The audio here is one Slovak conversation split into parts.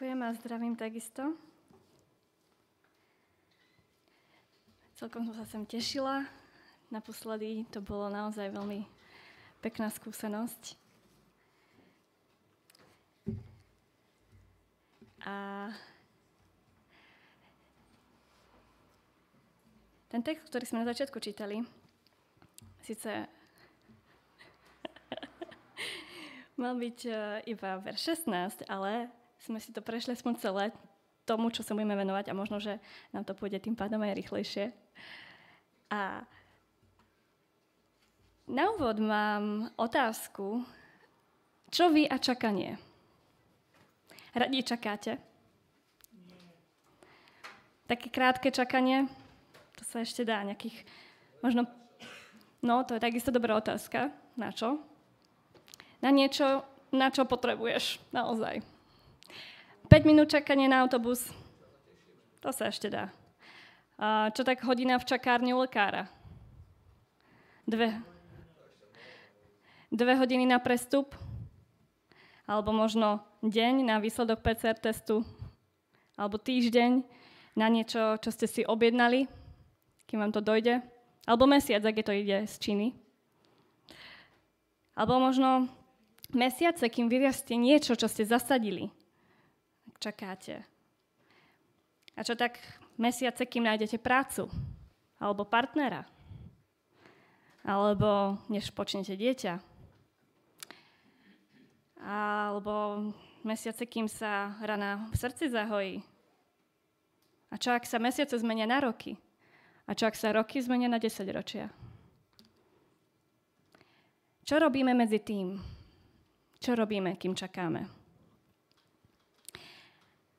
ďakujem a zdravím takisto. Celkom som sa sem tešila. Naposledy to bolo naozaj veľmi pekná skúsenosť. A ten text, ktorý sme na začiatku čítali, síce mal byť e, iba verš 16, ale sme si to prešli aspoň celé tomu, čo sa budeme venovať a možno, že nám to pôjde tým pádom aj rýchlejšie. A na úvod mám otázku, čo vy a čakanie? Radi čakáte? Také krátke čakanie? To sa ešte dá nejakých, možno, no to je takisto dobrá otázka. Na čo? Na niečo, na čo potrebuješ naozaj. 5 minút čakanie na autobus, to sa ešte dá. A čo tak hodina v čakárni u lekára? Dve. Dve hodiny na prestup? Alebo možno deň na výsledok PCR testu? Alebo týždeň na niečo, čo ste si objednali, kým vám to dojde? Alebo mesiac, ak je to ide z Číny? Alebo možno mesiace, kým vyrastie niečo, čo ste zasadili čakáte. A čo tak mesiace, kým nájdete prácu? Alebo partnera? Alebo než počnete dieťa? Alebo mesiace, kým sa rana v srdci zahojí? A čo ak sa mesiace zmenia na roky? A čo ak sa roky zmenia na 10 ročia? Čo robíme medzi tým? Čo robíme, kým čakáme?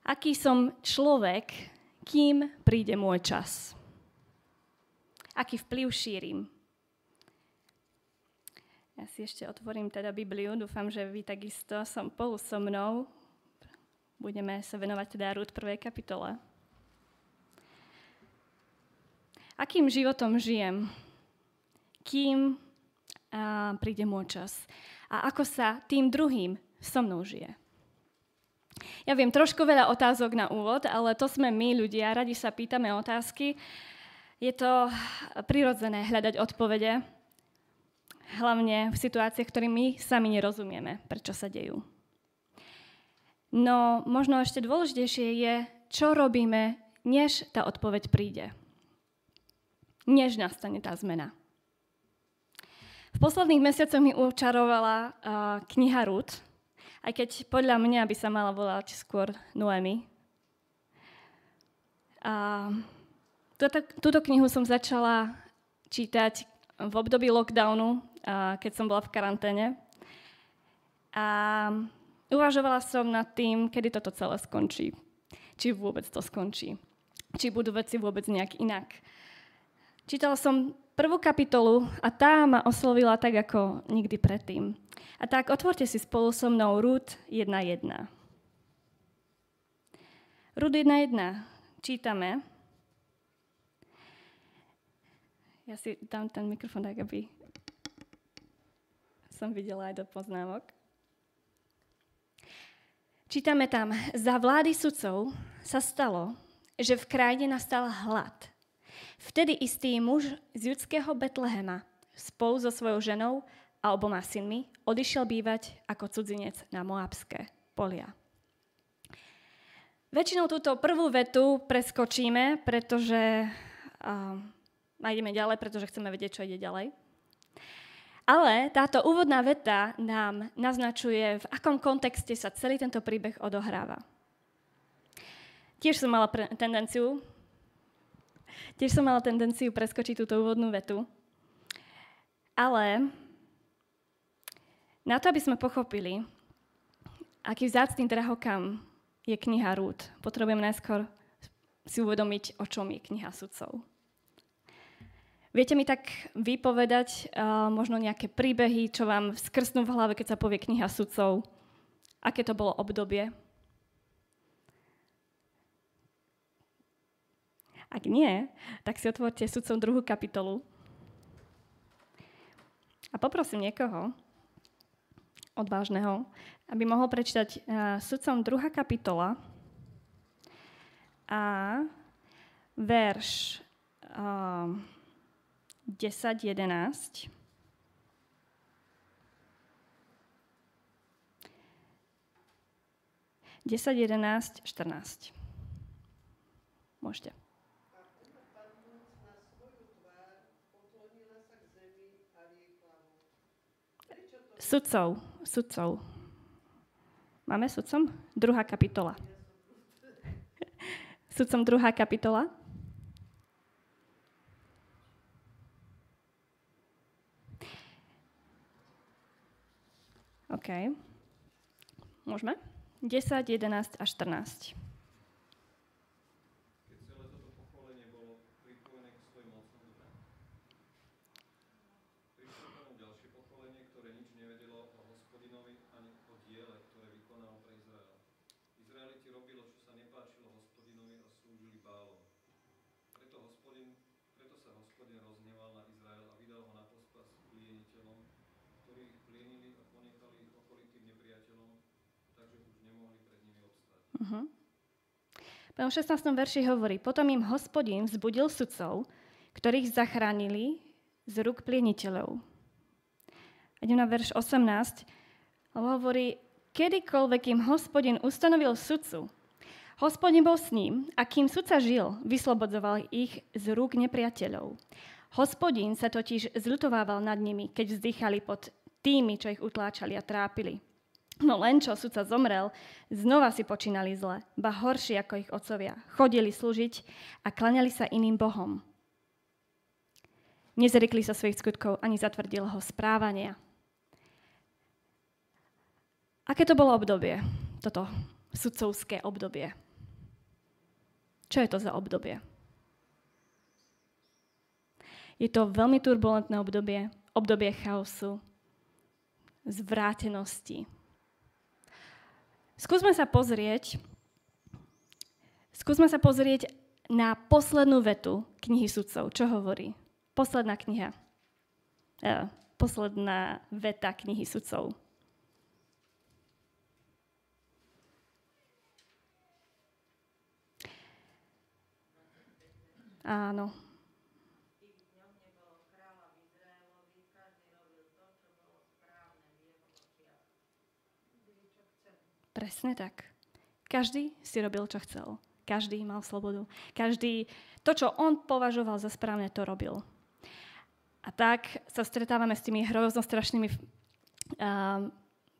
Aký som človek, kým príde môj čas. Aký vplyv šírim. Ja si ešte otvorím teda Bibliu, dúfam, že vy takisto som spolu so mnou. Budeme sa venovať teda Rúd prvej kapitole. Akým životom žijem, kým a, príde môj čas a ako sa tým druhým so mnou žije. Ja viem, trošku veľa otázok na úvod, ale to sme my ľudia, radi sa pýtame otázky. Je to prirodzené hľadať odpovede, hlavne v situáciách, ktorým my sami nerozumieme, prečo sa dejú. No možno ešte dôležitejšie je, čo robíme, než tá odpoveď príde. Než nastane tá zmena. V posledných mesiacoch mi učarovala uh, kniha Ruth, aj keď podľa mňa by sa mala volať skôr Noemi. A túto, túto knihu som začala čítať v období lockdownu, keď som bola v karanténe. A uvažovala som nad tým, kedy toto celé skončí. Či vôbec to skončí. Či budú veci vôbec nejak inak. Čítala som prvú kapitolu a tá ma oslovila tak, ako nikdy predtým. A tak otvorte si spolu so mnou Rúd 1.1. Rúd 1.1. Čítame. Ja si dám ten mikrofón tak, aby som videla aj do poznámok. Čítame tam, za vlády sudcov sa stalo, že v krajine nastal hlad Vtedy istý muž z judského Betlehema spolu so svojou ženou a oboma synmi odišiel bývať ako cudzinec na Moabské polia. Väčšinou túto prvú vetu preskočíme, pretože uh, ideme ďalej, pretože chceme vedieť, čo ide ďalej. Ale táto úvodná veta nám naznačuje, v akom kontexte sa celý tento príbeh odohráva. Tiež som mala pre- tendenciu Tiež som mala tendenciu preskočiť túto úvodnú vetu. Ale na to, aby sme pochopili, aký vzácný drahokam je kniha Rúd, potrebujem najskôr si uvedomiť, o čom je kniha sudcov. Viete mi tak vypovedať uh, možno nejaké príbehy, čo vám skrsnú v hlave, keď sa povie kniha sudcov? Aké to bolo obdobie? Ak nie, tak si otvorte sudcom druhú kapitolu. A poprosím niekoho odvážneho, aby mohol prečítať uh, sudcom druhá kapitola a verš uh, 10, 11. Desať, jedenáct, štrnáct. Môžete. Sudcov, sudcov. Máme sudcom? Druhá kapitola. Sudcom druhá kapitola. OK. Môžeme? 10, 11 a 14. V 16. verši hovorí, potom im hospodin vzbudil sudcov, ktorých zachránili z rúk plieniteľov. Idem na verš 18, hovorí, kedykoľvek im hospodin ustanovil sudcu, hospodin bol s ním a kým sudca žil, vyslobodzoval ich z rúk nepriateľov. Hospodin sa totiž zľutovával nad nimi, keď vzdychali pod tými, čo ich utláčali a trápili. No len čo sudca zomrel, znova si počínali zle, ba horšie ako ich otcovia. Chodili slúžiť a klaňali sa iným bohom. Nezrikli sa svojich skutkov ani zatvrdilého správania. Aké to bolo obdobie, toto sudcovské obdobie? Čo je to za obdobie? Je to veľmi turbulentné obdobie, obdobie chaosu, zvrátenosti, Skúsme sa pozrieť, skúsme sa pozrieť na poslednú vetu knihy sudcov. Čo hovorí? Posledná kniha. E, posledná veta knihy sudcov. Áno, Presne tak. Každý si robil, čo chcel. Každý mal slobodu. Každý, to, čo on považoval za správne, to robil. A tak sa stretávame s tými hrozno strašnými uh,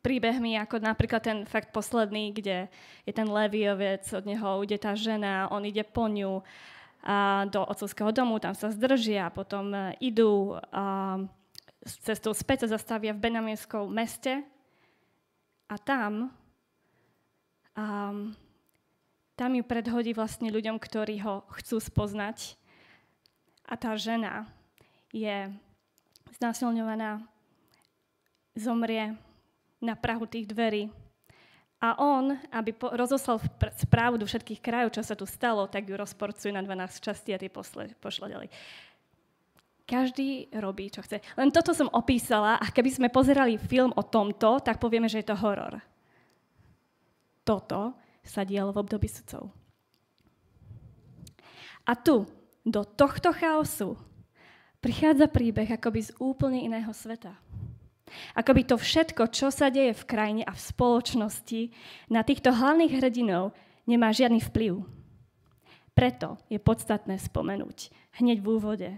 príbehmi, ako napríklad ten fakt posledný, kde je ten Leviovec, od neho ide tá žena, on ide po ňu a do otcovského domu, tam sa zdržia, potom uh, idú uh, cestou späť sa zastavia v Benaminskom meste a tam a tam ju predhodí vlastne ľuďom, ktorí ho chcú spoznať. A tá žena je znásilňovaná, zomrie na prahu tých dverí. A on, aby po, rozoslal správu do všetkých krajov, čo sa tu stalo, tak ju rozporcuje na 12 častí a tie posle, pošle ďalej. Každý robí, čo chce. Len toto som opísala a keby sme pozerali film o tomto, tak povieme, že je to horor toto sa dialo v období sudcov. A tu, do tohto chaosu, prichádza príbeh akoby z úplne iného sveta. Akoby to všetko, čo sa deje v krajine a v spoločnosti, na týchto hlavných hrdinov nemá žiadny vplyv. Preto je podstatné spomenúť hneď v úvode,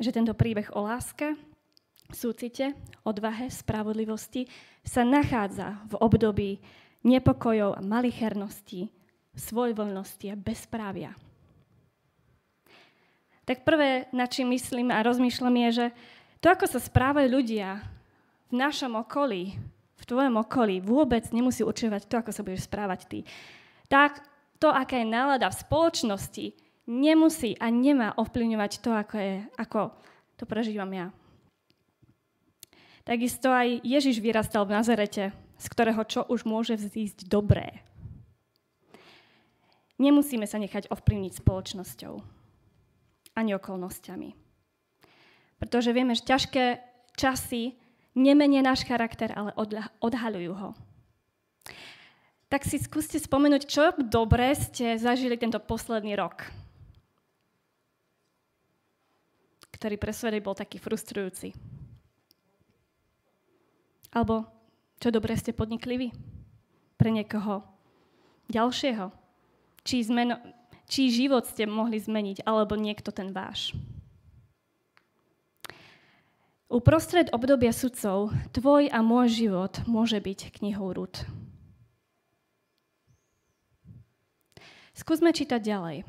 že tento príbeh o láske, súcite, odvahe, spravodlivosti sa nachádza v období nepokojov a malichernosti, svojvoľnosti a bezprávia. Tak prvé, na čím myslím a rozmýšľam, je, že to, ako sa správajú ľudia v našom okolí, v tvojom okolí, vôbec nemusí určovať to, ako sa budeš správať ty. Tak to, aká je nálada v spoločnosti, nemusí a nemá ovplyvňovať to, ako, je, ako to prežívam ja. Takisto aj Ježiš vyrastal v Nazarete, z ktorého čo už môže vzísť dobré. Nemusíme sa nechať ovplyvniť spoločnosťou ani okolnostiami. Pretože vieme, že ťažké časy nemenia náš charakter, ale odhaľujú ho. tak si skúste spomenúť, čo dobre ste zažili tento posledný rok, ktorý pre svet bol taký frustrujúci. Alebo čo dobre ste podnikli vy pre niekoho ďalšieho. Či, zmeno, či život ste mohli zmeniť, alebo niekto ten váš. Uprostred obdobia sudcov tvoj a môj život môže byť knihou Rud. Skúsme čítať ďalej.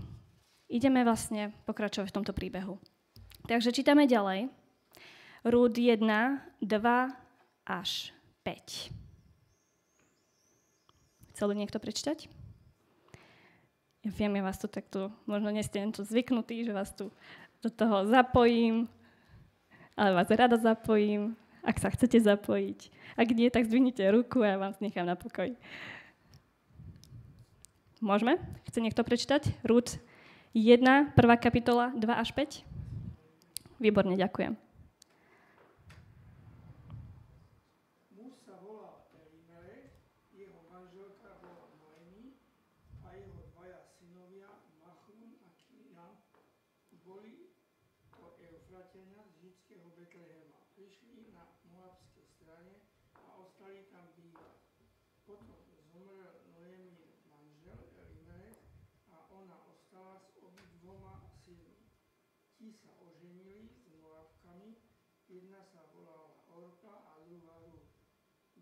Ideme vlastne pokračovať v tomto príbehu. Takže čítame ďalej. Rúd 1, 2 až 5. Chcel by niekto prečítať? Ja viem, ja vás tu takto, možno nie ste tu zvyknutí, že vás tu do toho zapojím, ale vás rada zapojím, ak sa chcete zapojiť. Ak nie, tak zdvihnite ruku a ja vám nechám na pokoj. Môžeme? Chce niekto prečítať? Rúd 1, 1. kapitola, 2 až 5? Výborne, ďakujem.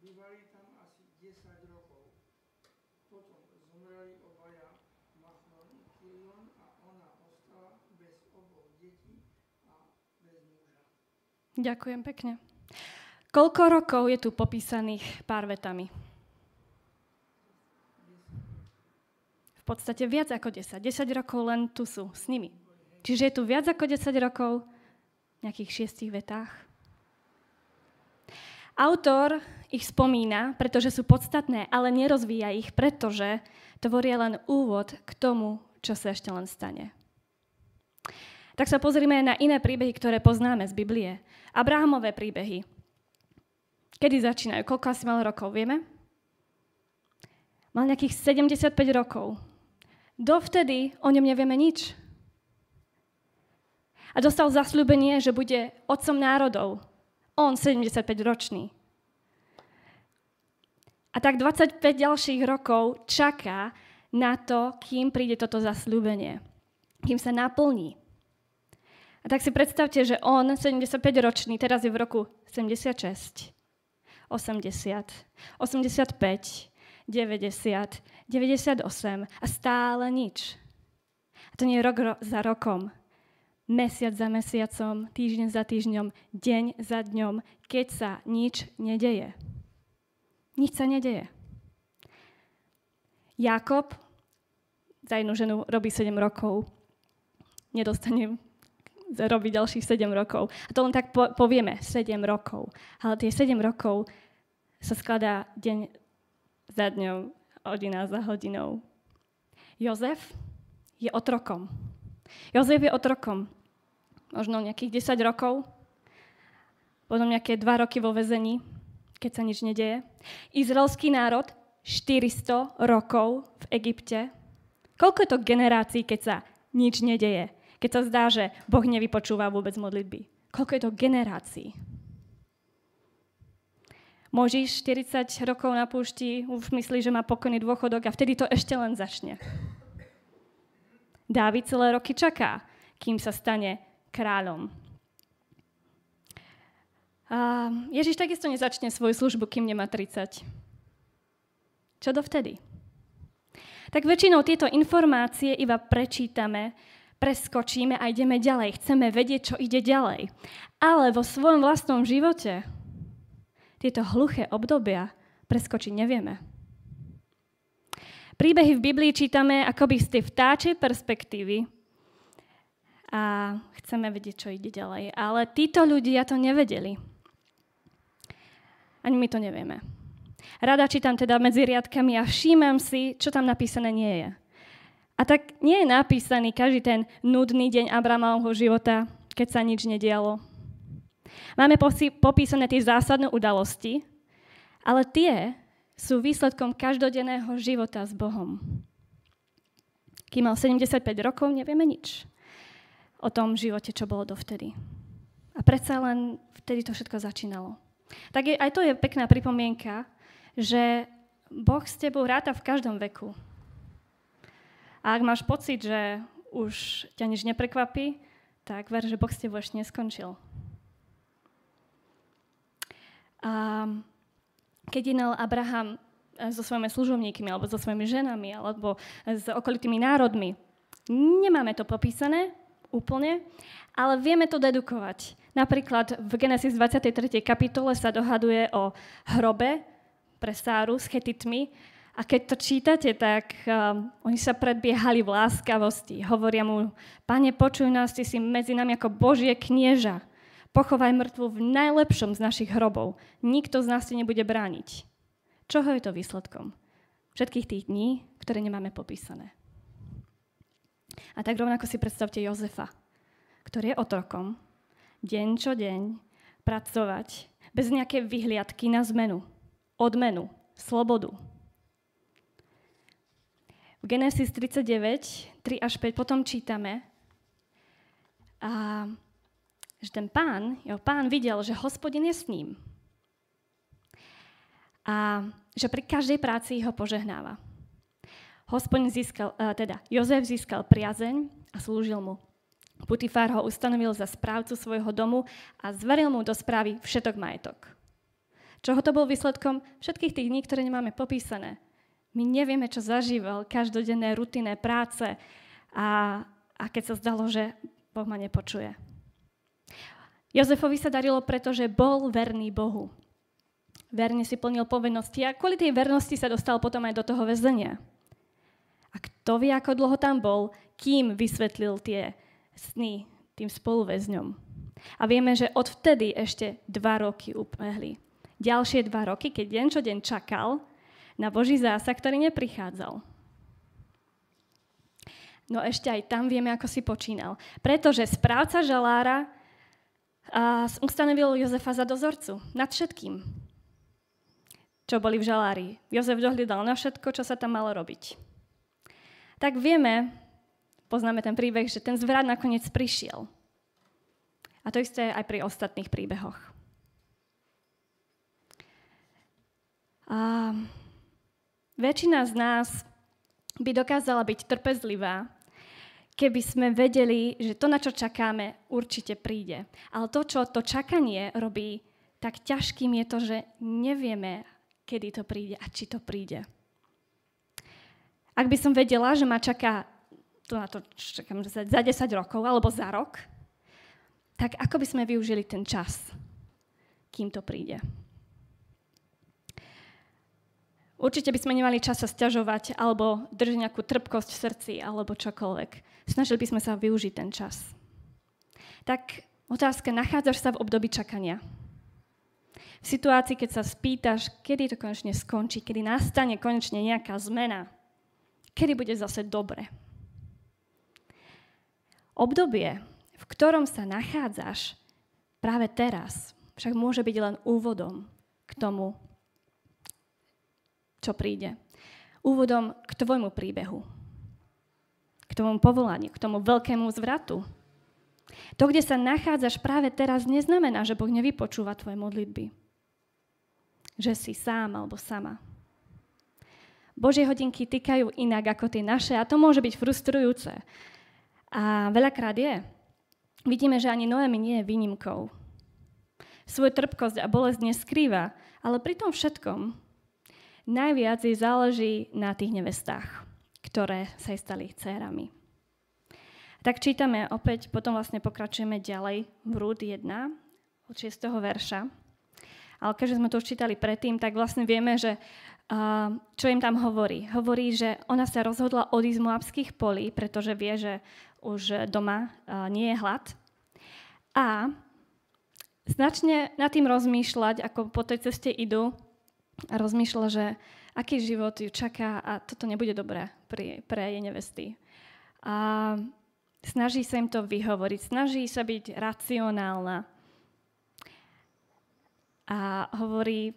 Bývali tam asi 10 rokov. Potom zomreli obaja Machlon i Kilion a ona ostala bez oboch detí a bez muža. Ďakujem pekne. Koľko rokov je tu popísaných pár vetami? V podstate viac ako 10. 10 rokov len tu sú s nimi. Čiže je tu viac ako 10 rokov v nejakých šiestich vetách. Autor ich spomína, pretože sú podstatné, ale nerozvíja ich, pretože tvoria len úvod k tomu, čo sa ešte len stane. Tak sa pozrime na iné príbehy, ktoré poznáme z Biblie. Abrahamové príbehy. Kedy začínajú? Koľko asi mal rokov, vieme? Mal nejakých 75 rokov. Dovtedy o ňom nevieme nič. A dostal zasľúbenie, že bude otcom národov. On 75 ročný. A tak 25 ďalších rokov čaká na to, kým príde toto zasľúbenie. Kým sa naplní. A tak si predstavte, že on, 75-ročný, teraz je v roku 76, 80, 85, 90, 98 a stále nič. A to nie je rok za rokom, mesiac za mesiacom, týždeň za týždňom, deň za dňom, keď sa nič nedeje. Nič sa nedeje. Jakob za jednu ženu robí 7 rokov. Nedostane robí ďalších 7 rokov. A to len tak po, povieme, 7 rokov. Ale tie 7 rokov sa skladá deň za dňom, hodina za hodinou. Jozef je otrokom. Jozef je otrokom. Možno nejakých 10 rokov, potom nejaké 2 roky vo vezení keď sa nič nedeje. Izraelský národ 400 rokov v Egypte. Koľko je to generácií, keď sa nič nedeje? Keď sa zdá, že Boh nevypočúva vôbec modlitby. Koľko je to generácií? Môžiš 40 rokov na púšti, už myslí, že má pokojný dôchodok a vtedy to ešte len začne. Dávid celé roky čaká, kým sa stane kráľom. A Ježiš takisto nezačne svoju službu, kým nemá 30. Čo dovtedy? Tak väčšinou tieto informácie iba prečítame, preskočíme a ideme ďalej. Chceme vedieť, čo ide ďalej. Ale vo svojom vlastnom živote tieto hluché obdobia preskočiť nevieme. Príbehy v Biblii čítame akoby z tej vtáčej perspektívy a chceme vedieť, čo ide ďalej. Ale títo ľudia to nevedeli. Ani my to nevieme. Rada čítam teda medzi riadkami a všímam si, čo tam napísané nie je. A tak nie je napísaný každý ten nudný deň Abramovho života, keď sa nič nedialo. Máme popísané tie zásadné udalosti, ale tie sú výsledkom každodenného života s Bohom. Kým mal 75 rokov, nevieme nič o tom živote, čo bolo dovtedy. A predsa len vtedy to všetko začínalo. Tak je, aj to je pekná pripomienka, že Boh s tebou ráta v každom veku. A ak máš pocit, že už ťa nič neprekvapí, tak ver, že Boh s tebou ešte neskončil. A keď jednal Abraham eh, so svojimi služobníkmi, alebo so svojimi ženami, alebo s okolitými národmi, nemáme to popísané úplne, ale vieme to dedukovať. Napríklad v Genesis 23. kapitole sa dohaduje o hrobe pre Sáru s chetitmi, a keď to čítate, tak um, oni sa predbiehali v láskavosti. Hovoria mu, pane, počuj nás, ty si medzi nami ako Božie knieža. Pochovaj mŕtvu v najlepšom z našich hrobov. Nikto z nás ti nebude brániť. Čoho je to výsledkom? Všetkých tých dní, ktoré nemáme popísané. A tak rovnako si predstavte Jozefa, ktorý je otrokom, deň čo deň, pracovať, bez nejaké vyhliadky na zmenu, odmenu, slobodu. V Genesis 39, 3 až 5 potom čítame, a že ten pán, jeho pán videl, že hospodin je s ním. A že pri každej práci ho požehnáva. Hospodin získal, teda Jozef získal priazeň a slúžil mu. Putifár ho ustanovil za správcu svojho domu a zveril mu do správy všetok majetok. Čoho to bol výsledkom? Všetkých tých dní, ktoré nemáme popísané. My nevieme, čo zažíval, každodenné rutinné práce a, a keď sa zdalo, že Boh ma nepočuje. Jozefovi sa darilo, pretože bol verný Bohu. Verne si plnil povinnosti a kvôli tej vernosti sa dostal potom aj do toho väzenia. A kto vie, ako dlho tam bol, kým vysvetlil tie sny tým spoluväzňom. A vieme, že odvtedy ešte dva roky upehli. Ďalšie dva roky, keď deň čo deň čakal na Boží zásah, ktorý neprichádzal. No ešte aj tam vieme, ako si počínal. Pretože správca žalára a ustanovil Jozefa za dozorcu nad všetkým, čo boli v žalári. Jozef dohľadal na všetko, čo sa tam malo robiť. Tak vieme, poznáme ten príbeh, že ten zvrat nakoniec prišiel. A to isté aj pri ostatných príbehoch. A väčšina z nás by dokázala byť trpezlivá keby sme vedeli, že to, na čo čakáme, určite príde. Ale to, čo to čakanie robí tak ťažkým, je to, že nevieme, kedy to príde a či to príde. Ak by som vedela, že ma čaká, to na to čakám za 10 rokov alebo za rok, tak ako by sme využili ten čas, kým to príde? Určite by sme nemali čas sa stiažovať alebo držať nejakú trpkosť v srdci alebo čokoľvek. Snažili by sme sa využiť ten čas. Tak otázka, nachádzaš sa v období čakania? V situácii, keď sa spýtaš, kedy to konečne skončí, kedy nastane konečne nejaká zmena, kedy bude zase dobre. Obdobie, v ktorom sa nachádzaš práve teraz, však môže byť len úvodom k tomu, čo príde. Úvodom k tvojmu príbehu. K tomu povolaniu, k tomu veľkému zvratu. To, kde sa nachádzaš práve teraz, neznamená, že Boh nevypočúva tvoje modlitby. Že si sám alebo sama. Božie hodinky týkajú inak ako tie naše a to môže byť frustrujúce. A veľakrát je. Vidíme, že ani Noemi nie je výnimkou. Svoju trpkosť a bolesť neskrýva, ale pri tom všetkom Najviac jej záleží na tých nevestách, ktoré sa stali dcérami. Tak čítame opäť, potom vlastne pokračujeme ďalej v Rúd 1 od 6. verša. Ale keďže sme to už čítali predtým, tak vlastne vieme, že uh, čo im tam hovorí. Hovorí, že ona sa rozhodla odísť z Moabských polí, pretože vie, že už doma uh, nie je hlad. A značne nad tým rozmýšľať, ako po tej ceste idú, a rozmýšľa, že aký život ju čaká a toto nebude dobré pre, pre jej nevesty. A snaží sa im to vyhovoriť, snaží sa byť racionálna. A hovorí,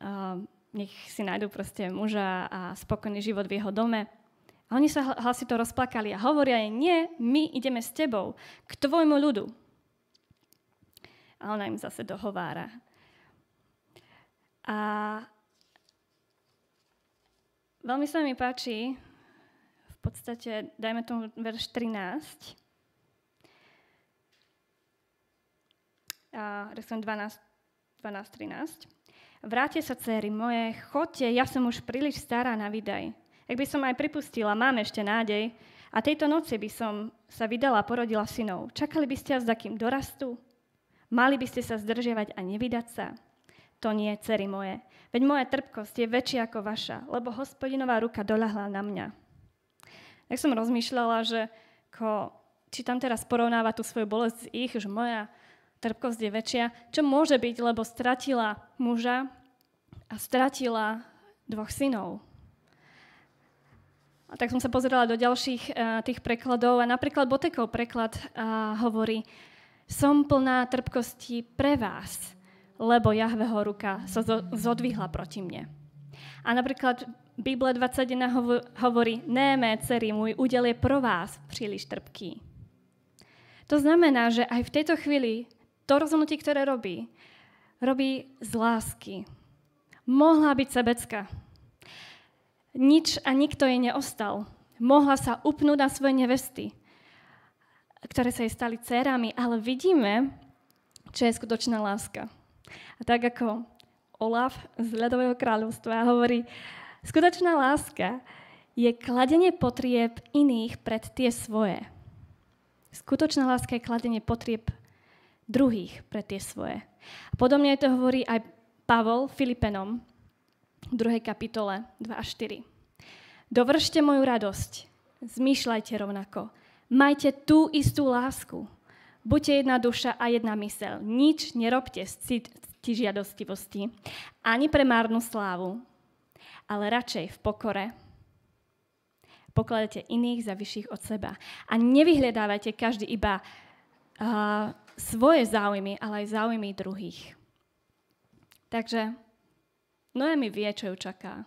uh, nech si nájdú proste muža a spokojný život v jeho dome. A oni sa hlasito rozplakali a hovoria jej, nie, my ideme s tebou, k tvojmu ľudu. A ona im zase dohovára. A veľmi sa mi páči, v podstate, dajme tomu verš 13, a 12, 12, 13. Vráte sa, céry moje, chodte, ja som už príliš stará na vydaj. Ak by som aj pripustila, mám ešte nádej, a tejto noci by som sa vydala a porodila synov. Čakali by ste, za kým dorastú? Mali by ste sa zdržiavať a nevydať sa? To nie, cery moje. Veď moja trpkosť je väčšia ako vaša, lebo hospodinová ruka doľahla na mňa. Tak som rozmýšľala, že ko, či tam teraz porovnáva tú svoju bolesť z ich, že moja trpkosť je väčšia, čo môže byť, lebo stratila muža a stratila dvoch synov. A tak som sa pozerala do ďalších uh, tých prekladov a napríklad Botekov preklad uh, hovorí Som plná trpkosti pre vás, lebo Jahveho ruka sa zo, zodvihla proti mne. A napríklad Bible 21 hovorí Néme, dcery, môj údel je pro vás príliš trpký. To znamená, že aj v tejto chvíli to rozhodnutie, ktoré robí, robí z lásky. Mohla byť sebecká. Nič a nikto jej neostal. Mohla sa upnúť na svoje nevesty, ktoré sa jej stali dcerami, ale vidíme, čo je skutočná láska. A tak ako Olaf z Ľadového kráľovstva hovorí, skutočná láska je kladenie potrieb iných pred tie svoje. Skutočná láska je kladenie potrieb druhých pre tie svoje. A podobne to hovorí aj Pavol Filipenom v 2. kapitole 2 a 4. Dovršte moju radosť, zmýšľajte rovnako, majte tú istú lásku, buďte jedna duša a jedna mysel, nič nerobte z cti žiadostivosti, ani pre márnu slávu, ale radšej v pokore pokladajte iných za vyšších od seba. A nevyhľadávajte každý iba uh, svoje záujmy, ale aj záujmy druhých. Takže Noemi vie, čo ju čaká.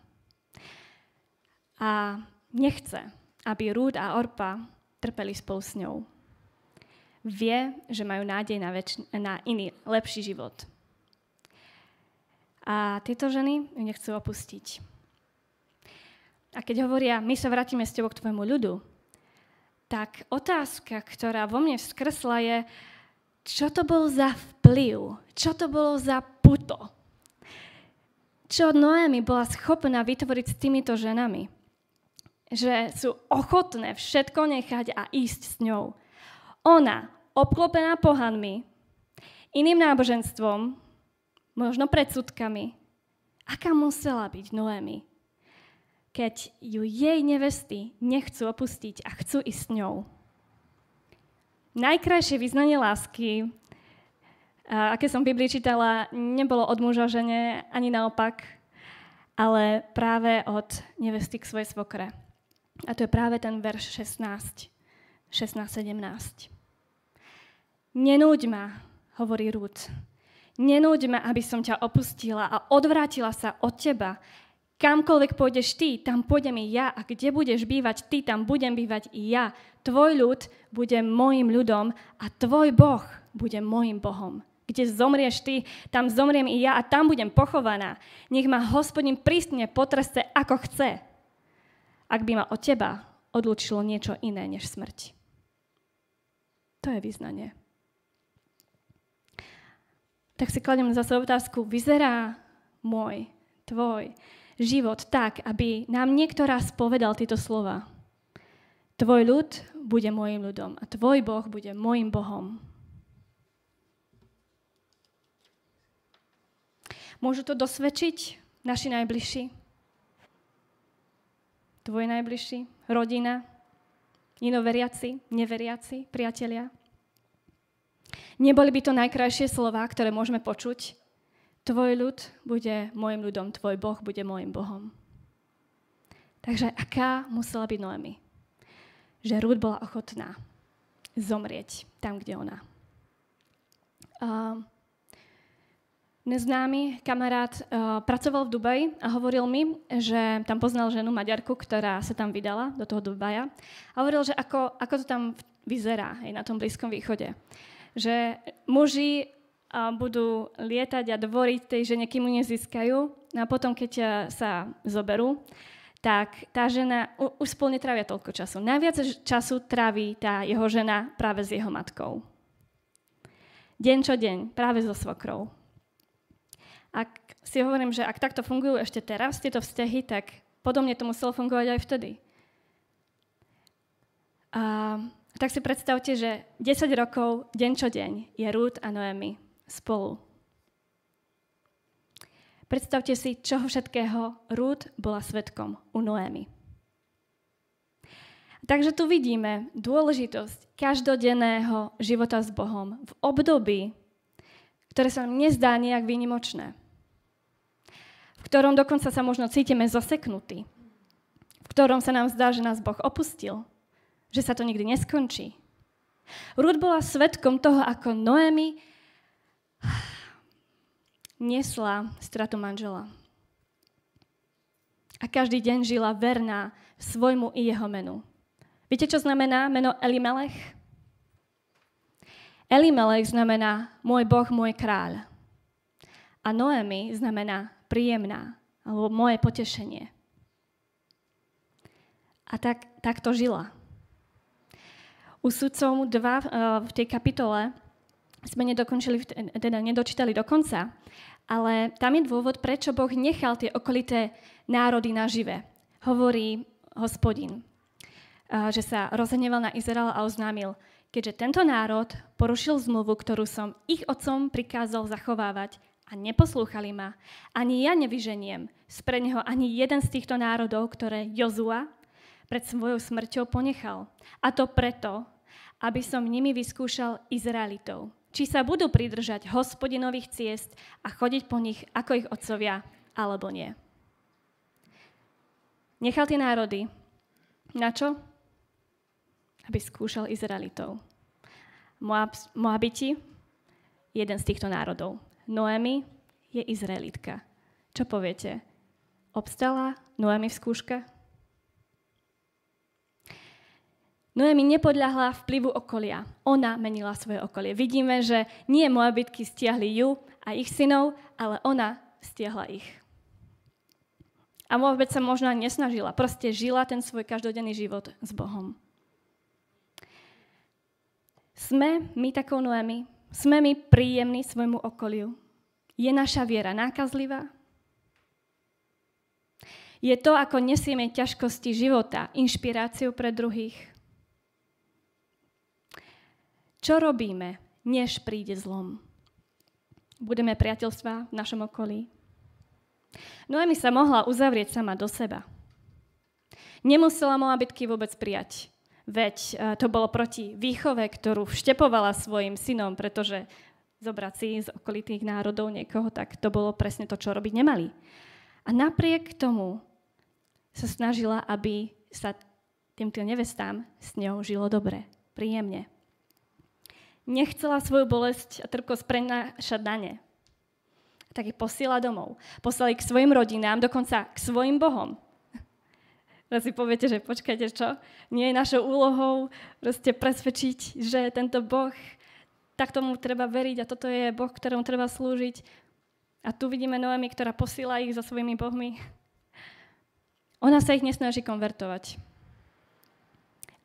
A nechce, aby Rúd a Orpa trpeli spolu s ňou. Vie, že majú nádej na, väč- na iný, lepší život. A tieto ženy ju nechcú opustiť. A keď hovoria, my sa vrátime s tebou k tvojmu ľudu, tak otázka, ktorá vo mne vzkrsla je, čo to bol za vplyv, čo to bolo za puto. Čo Noemi bola schopná vytvoriť s týmito ženami. Že sú ochotné všetko nechať a ísť s ňou. Ona, obklopená pohanmi, iným náboženstvom, možno predsudkami, aká musela byť Noemi, keď ju jej nevesty nechcú opustiť a chcú ísť s ňou najkrajšie vyznanie lásky, aké som v Biblii čítala, nebolo od muža žene, ani naopak, ale práve od nevesty k svojej svokre. A to je práve ten verš 16, 16-17. Nenúď ma, hovorí Rúd. Nenúď ma, aby som ťa opustila a odvrátila sa od teba. Kamkoľvek pôjdeš ty, tam pôjdem i ja. A kde budeš bývať ty, tam budem bývať i ja. Tvoj ľud bude môjim ľudom a tvoj Boh bude môjim Bohom. Kde zomrieš ty, tam zomriem i ja a tam budem pochovaná. Nech ma hospodin prísne potreste, ako chce. Ak by ma od teba odlučilo niečo iné než smrť. To je vyznanie. Tak si kladem zase otázku, vyzerá môj, tvoj, život tak, aby nám niekto raz povedal tieto slova. Tvoj ľud bude môjim ľudom a tvoj Boh bude môjim Bohom. Môžu to dosvedčiť naši najbližší? Tvoj najbližší? Rodina? Inoveriaci? Neveriaci? Priatelia? Neboli by to najkrajšie slova, ktoré môžeme počuť Tvoj ľud bude môjim ľudom, tvoj Boh bude môjim Bohom. Takže aká musela byť Noemi? Že Rúd bola ochotná zomrieť tam, kde ona. A Neznámy kamarát uh, pracoval v Dubaji a hovoril mi, že tam poznal ženu Maďarku, ktorá sa tam vydala do toho Dubaja. A hovoril, že ako, ako to tam vyzerá aj na tom Blízkom východe. Že muži budú lietať a dvoriť tej žene, kým ju nezískajú. No a potom, keď sa zoberú, tak tá žena už spolu netrávia toľko času. Najviac času tráví tá jeho žena práve s jeho matkou. Deň čo deň, práve so svokrou. Ak si hovorím, že ak takto fungujú ešte teraz tieto vzťahy, tak podobne to muselo fungovať aj vtedy. A tak si predstavte, že 10 rokov, deň čo deň, je Ruth a Noemi spolu. Predstavte si, čoho všetkého Ruth bola svetkom u Noemi. Takže tu vidíme dôležitosť každodenného života s Bohom v období, ktoré sa nám nezdá nejak výnimočné v ktorom dokonca sa možno cítime zaseknutí, v ktorom sa nám zdá, že nás Boh opustil, že sa to nikdy neskončí. Rúd bola svetkom toho, ako Noemi nesla stratu manžela. A každý deň žila verná svojmu i jeho menu. Viete, čo znamená meno Elimelech? Elimelech znamená môj Boh, môj kráľ. A Noemi znamená príjemná, alebo moje potešenie. A tak, tak to žila. U sudcov 2 eh, v tej kapitole sme nedokončili, teda nedočítali do konca, ale tam je dôvod, prečo Boh nechal tie okolité národy nažive. Hovorí hospodin, eh, že sa rozhneval na Izrael a oznámil, keďže tento národ porušil zmluvu, ktorú som ich otcom prikázal zachovávať a neposlúchali ma, ani ja nevyženiem spred neho ani jeden z týchto národov, ktoré Jozua pred svojou smrťou ponechal. A to preto, aby som nimi vyskúšal Izraelitov, či sa budú pridržať hospodinových ciest a chodiť po nich ako ich otcovia, alebo nie. Nechal tie národy. Na čo? Aby skúšal Izraelitov. Moab, Moabiti, jeden z týchto národov. Noemi je Izraelitka. Čo poviete? Obstala Noemi v skúške? Noemi nepodľahla vplyvu okolia. Ona menila svoje okolie. Vidíme, že nie Moabitky stiahli ju a ich synov, ale ona stiahla ich. A vôbec sa možno ani nesnažila. Proste žila ten svoj každodenný život s Bohom. Sme my takou Noemi? Sme my príjemní svojmu okoliu? Je naša viera nákazlivá? Je to, ako nesieme ťažkosti života, inšpiráciu pre druhých? Čo robíme, než príde zlom? Budeme priateľstva v našom okolí? Noemi sa mohla uzavrieť sama do seba. Nemusela Moabitky vôbec prijať. Veď e, to bolo proti výchove, ktorú vštepovala svojim synom, pretože zobrať si z okolitých národov niekoho, tak to bolo presne to, čo robiť nemali. A napriek tomu sa snažila, aby sa týmto nevestám s ňou žilo dobre, príjemne. Nechcela svoju bolesť a trpkosť prenášať na ne. Tak ich posiela domov. Poslali k svojim rodinám, dokonca k svojim bohom. Teraz si poviete, že počkajte, čo? Nie je našou úlohou proste presvedčiť, že tento Boh, tak tomu treba veriť a toto je Boh, ktorému treba slúžiť. A tu vidíme Noemi, ktorá posíla ich za svojimi bohmi. Ona sa ich nesnaží konvertovať.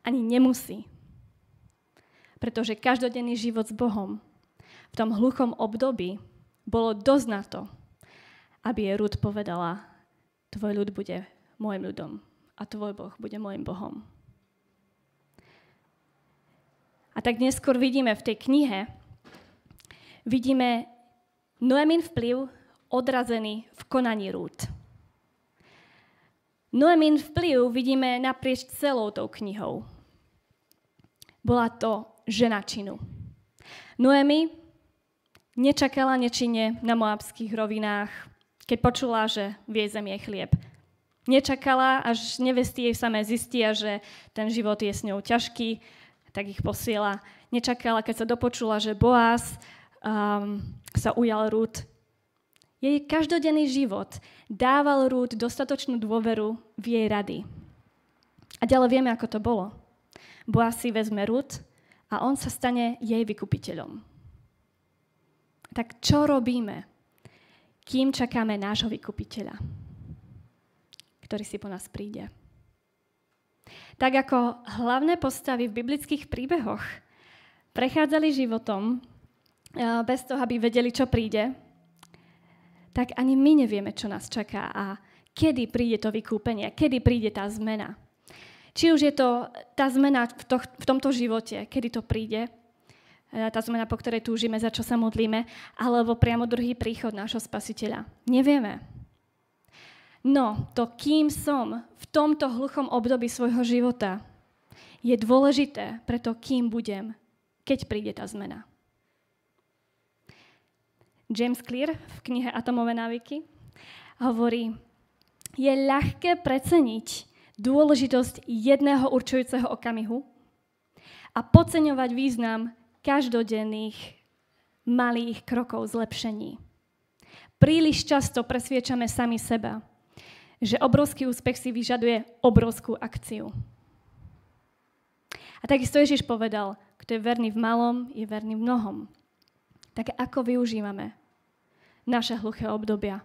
Ani nemusí. Pretože každodenný život s Bohom v tom hluchom období bolo dosť na to, aby je Rud povedala, tvoj ľud bude môjim ľudom a tvoj Boh bude môjim Bohom. A tak neskôr vidíme v tej knihe, vidíme Noemin vplyv odrazený v konaní rúd. Noemin vplyv vidíme naprieč celou tou knihou. Bola to žena činu. Noemi nečakala nečine na moabských rovinách, keď počula, že vie zem je chlieb. Nečakala, až nevesty jej samé zistia, že ten život je s ňou ťažký, tak ich posiela. Nečakala, keď sa dopočula, že Boaz um, sa ujal Rút Jej každodenný život dával Rúd dostatočnú dôveru v jej rady. A ďalej vieme, ako to bolo. Boaz si vezme Rúd a on sa stane jej vykupiteľom. Tak čo robíme, kým čakáme nášho vykupiteľa, ktorý si po nás príde? Tak ako hlavné postavy v biblických príbehoch prechádzali životom eh, bez toho, aby vedeli, čo príde, tak ani my nevieme, čo nás čaká a kedy príde to vykúpenie, kedy príde tá zmena. Či už je to tá zmena v, to, v tomto živote, kedy to príde, E, tá zmena, po ktorej túžime, za čo sa modlíme, alebo priamo druhý príchod nášho spasiteľa. Nevieme. No, to kým som v tomto hluchom období svojho života je dôležité pre to, kým budem, keď príde tá zmena. James Clear v knihe Atomové návyky hovorí, je ľahké preceniť dôležitosť jedného určujúceho okamihu a podceňovať význam každodenných malých krokov zlepšení. Príliš často presviečame sami seba, že obrovský úspech si vyžaduje obrovskú akciu. A takisto Ježiš povedal, kto je verný v malom, je verný v mnohom. Tak ako využívame naše hluché obdobia,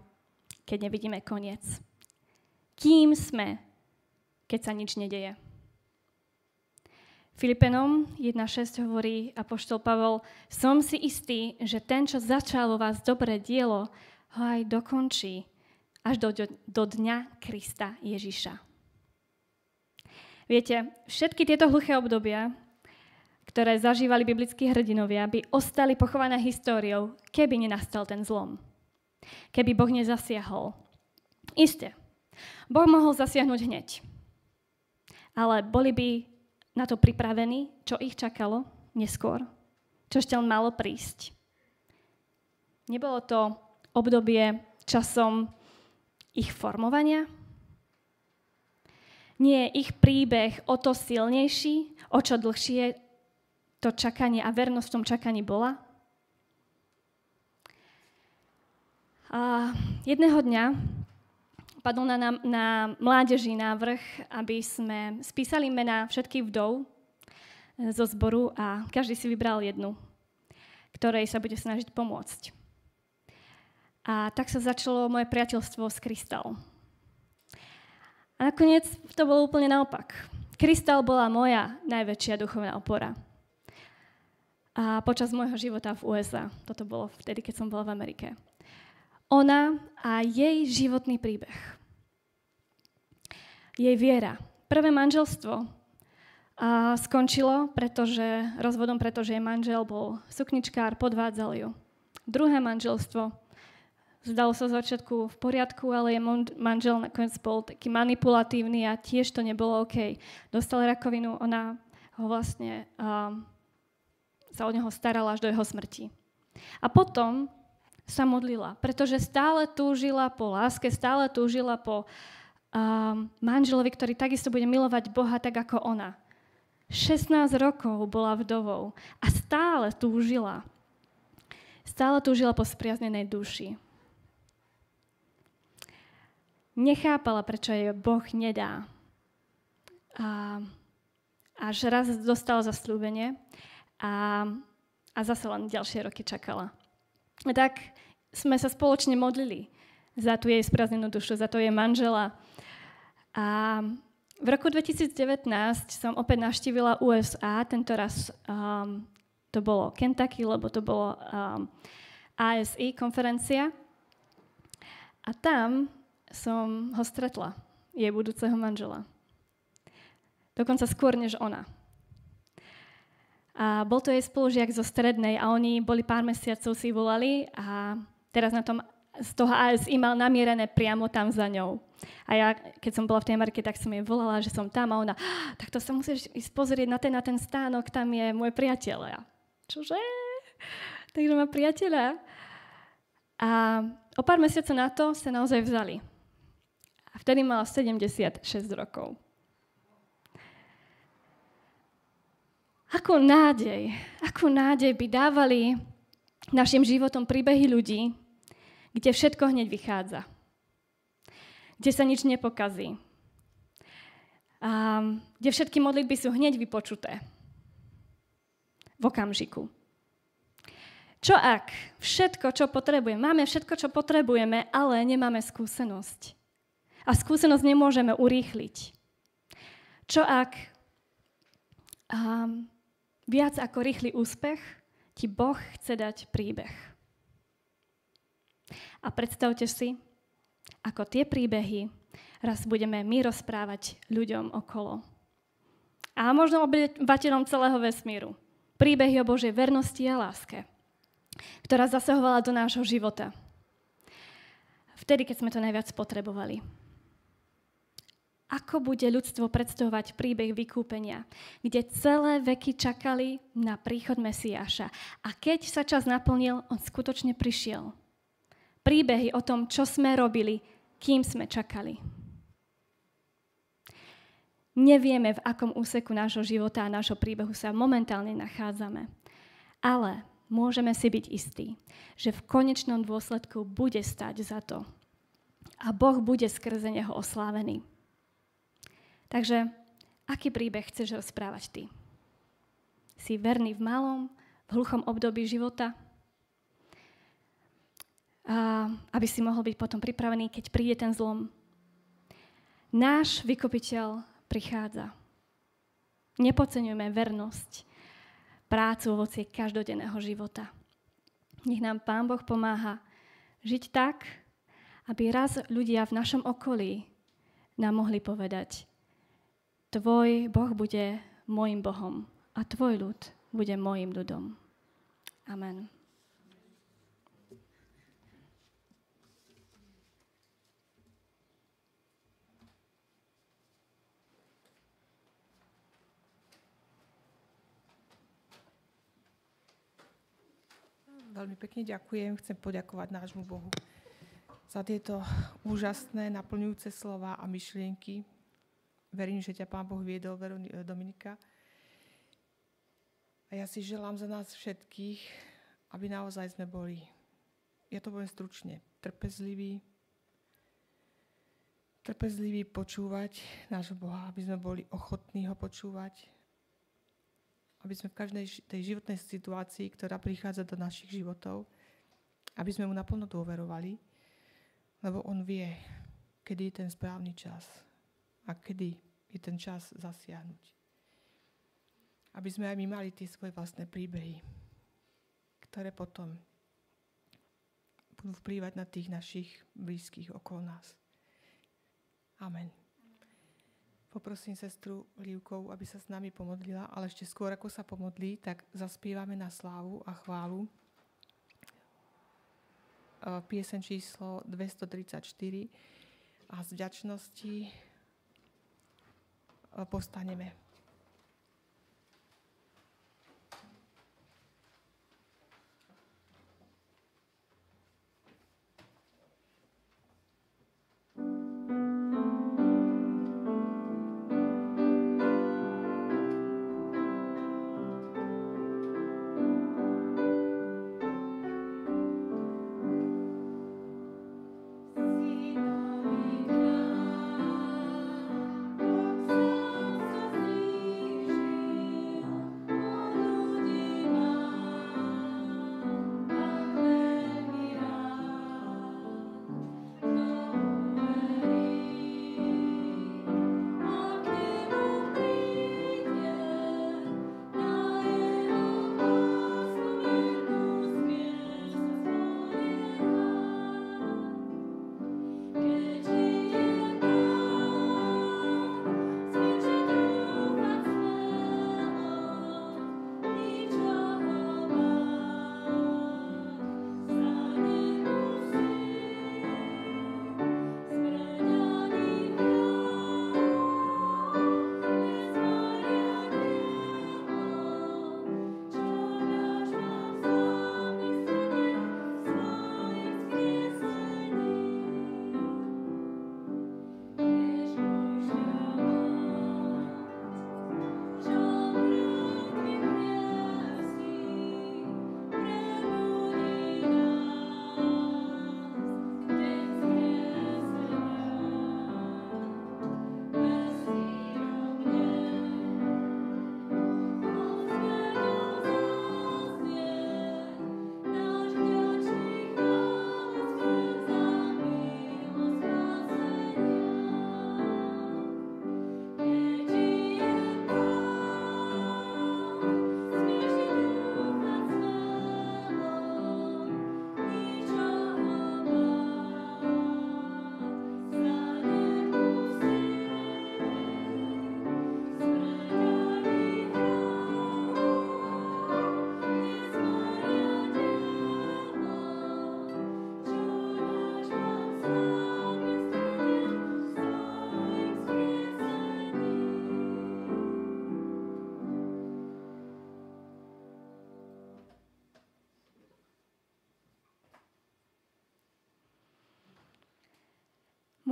keď nevidíme koniec? Kým sme, keď sa nič nedeje? Filipenom 1.6 hovorí Apoštol Pavol, som si istý, že ten, čo začal vo vás dobré dielo, ho aj dokončí až do, do dňa Krista Ježiša. Viete, všetky tieto hluché obdobia, ktoré zažívali biblickí hrdinovia, by ostali pochované históriou, keby nenastal ten zlom. Keby Boh nezasiahol. Isté, Boh mohol zasiahnuť hneď. Ale boli by na to pripravení, čo ich čakalo neskôr, čo ešte malo prísť. Nebolo to obdobie časom ich formovania? Nie je ich príbeh o to silnejší, o čo dlhšie to čakanie a vernosť v tom čakaní bola? A jedného dňa padol na, na, na mládeži návrh, aby sme spísali mená všetkých vdov eh, zo zboru a každý si vybral jednu, ktorej sa bude snažiť pomôcť. A tak sa začalo moje priateľstvo s Kristal. A nakoniec to bolo úplne naopak. Kristal bola moja najväčšia duchovná opora. A počas môjho života v USA, toto bolo vtedy, keď som bola v Amerike. Ona a jej životný príbeh jej viera. Prvé manželstvo a skončilo pretože, rozvodom, pretože jej manžel bol sukničkár, podvádzal ju. Druhé manželstvo zdalo sa začiatku v poriadku, ale jej manžel nakoniec bol taký manipulatívny a tiež to nebolo OK. Dostal rakovinu, ona ho vlastne um, sa od neho starala až do jeho smrti. A potom sa modlila, pretože stále túžila po láske, stále túžila po um, manželovi, ktorý takisto bude milovať Boha tak ako ona. 16 rokov bola vdovou a stále túžila. Stále túžila po spriaznenej duši. Nechápala, prečo jej Boh nedá. A až raz dostala zaslúbenie a, a zase len ďalšie roky čakala. Tak sme sa spoločne modlili za tú jej spraznenú dušu, za to jej manžela, a v roku 2019 som opäť navštívila USA, tento raz um, to bolo Kentucky, lebo to bolo um, ASI konferencia. A tam som ho stretla, jej budúceho manžela. Dokonca skôr než ona. A bol to jej spolužiak zo strednej a oni boli pár mesiacov si volali a teraz na tom z toho ASI mal namierené priamo tam za ňou. A ja, keď som bola v tej Amerike, tak som jej volala, že som tam a ona, ah, tak to sa musíš ísť pozrieť na ten, na ten stánok, tam je môj priateľ. Ja, čože? Takže má priateľa. A o pár mesiacov na to sa naozaj vzali. A vtedy mala 76 rokov. Akú nádej, akú nádej by dávali našim životom príbehy ľudí, kde všetko hneď vychádza, kde sa nič nepokazí, a kde všetky modlitby sú hneď vypočuté v okamžiku. Čo ak všetko, čo potrebujeme, máme všetko, čo potrebujeme, ale nemáme skúsenosť. A skúsenosť nemôžeme urýchliť. Čo ak um, viac ako rýchly úspech ti Boh chce dať príbeh? A predstavte si, ako tie príbehy raz budeme my rozprávať ľuďom okolo. A možno obyvateľom celého vesmíru. Príbehy o Božej vernosti a láske, ktorá zasahovala do nášho života. Vtedy, keď sme to najviac potrebovali. Ako bude ľudstvo predstavovať príbeh vykúpenia, kde celé veky čakali na príchod Mesiáša. A keď sa čas naplnil, on skutočne prišiel. Príbehy o tom, čo sme robili, kým sme čakali. Nevieme, v akom úseku nášho života a nášho príbehu sa momentálne nachádzame. Ale môžeme si byť istí, že v konečnom dôsledku bude stať za to. A Boh bude skrze neho oslávený. Takže, aký príbeh chceš rozprávať ty? Si verný v malom, v hluchom období života? A aby si mohol byť potom pripravený, keď príde ten zlom. Náš vykupiteľ prichádza. Nepodceňujeme vernosť, prácu, ovocie každodenného života. Nech nám Pán Boh pomáha žiť tak, aby raz ľudia v našom okolí nám mohli povedať, Tvoj Boh bude môjim Bohom a Tvoj ľud bude môjim ľudom. Amen. Veľmi pekne ďakujem. Chcem poďakovať nášmu Bohu za tieto úžasné, naplňujúce slova a myšlienky. Verím, že ťa Pán Boh viedol, Dominika. A ja si želám za nás všetkých, aby naozaj sme boli, ja to poviem stručne, trpezliví, trpezliví počúvať nášho Boha, aby sme boli ochotní ho počúvať, aby sme v každej tej životnej situácii, ktorá prichádza do našich životov, aby sme mu naplno dôverovali, lebo on vie, kedy je ten správny čas a kedy je ten čas zasiahnuť. Aby sme aj my mali tie svoje vlastné príbehy, ktoré potom budú vplývať na tých našich blízkych okolo nás. Amen. Poprosím sestru Livkovú, aby sa s nami pomodlila, ale ešte skôr, ako sa pomodlí, tak zaspívame na slávu a chválu e, piesen číslo 234 a z vďačnosti postaneme.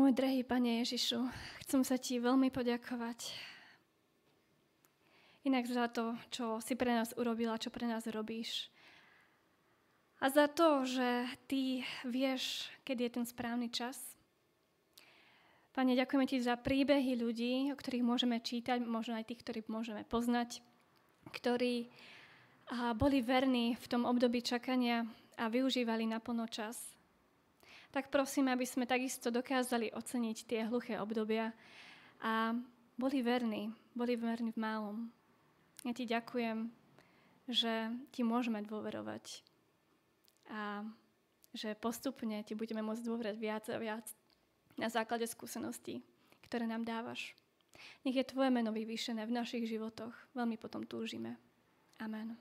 Môj drahý Pane Ježišu, chcem sa Ti veľmi poďakovať. Inak za to, čo si pre nás urobila, čo pre nás robíš. A za to, že Ty vieš, kedy je ten správny čas. Pane, ďakujeme Ti za príbehy ľudí, o ktorých môžeme čítať, možno aj tých, ktorých môžeme poznať, ktorí boli verní v tom období čakania a využívali naplno čas tak prosím, aby sme takisto dokázali oceniť tie hluché obdobia a boli verní, boli verní v malom. Ja ti ďakujem, že ti môžeme dôverovať a že postupne ti budeme môcť dôverať viac a viac na základe skúseností, ktoré nám dávaš. Nech je Tvoje meno vyvýšené v našich životoch. Veľmi potom túžime. Amen.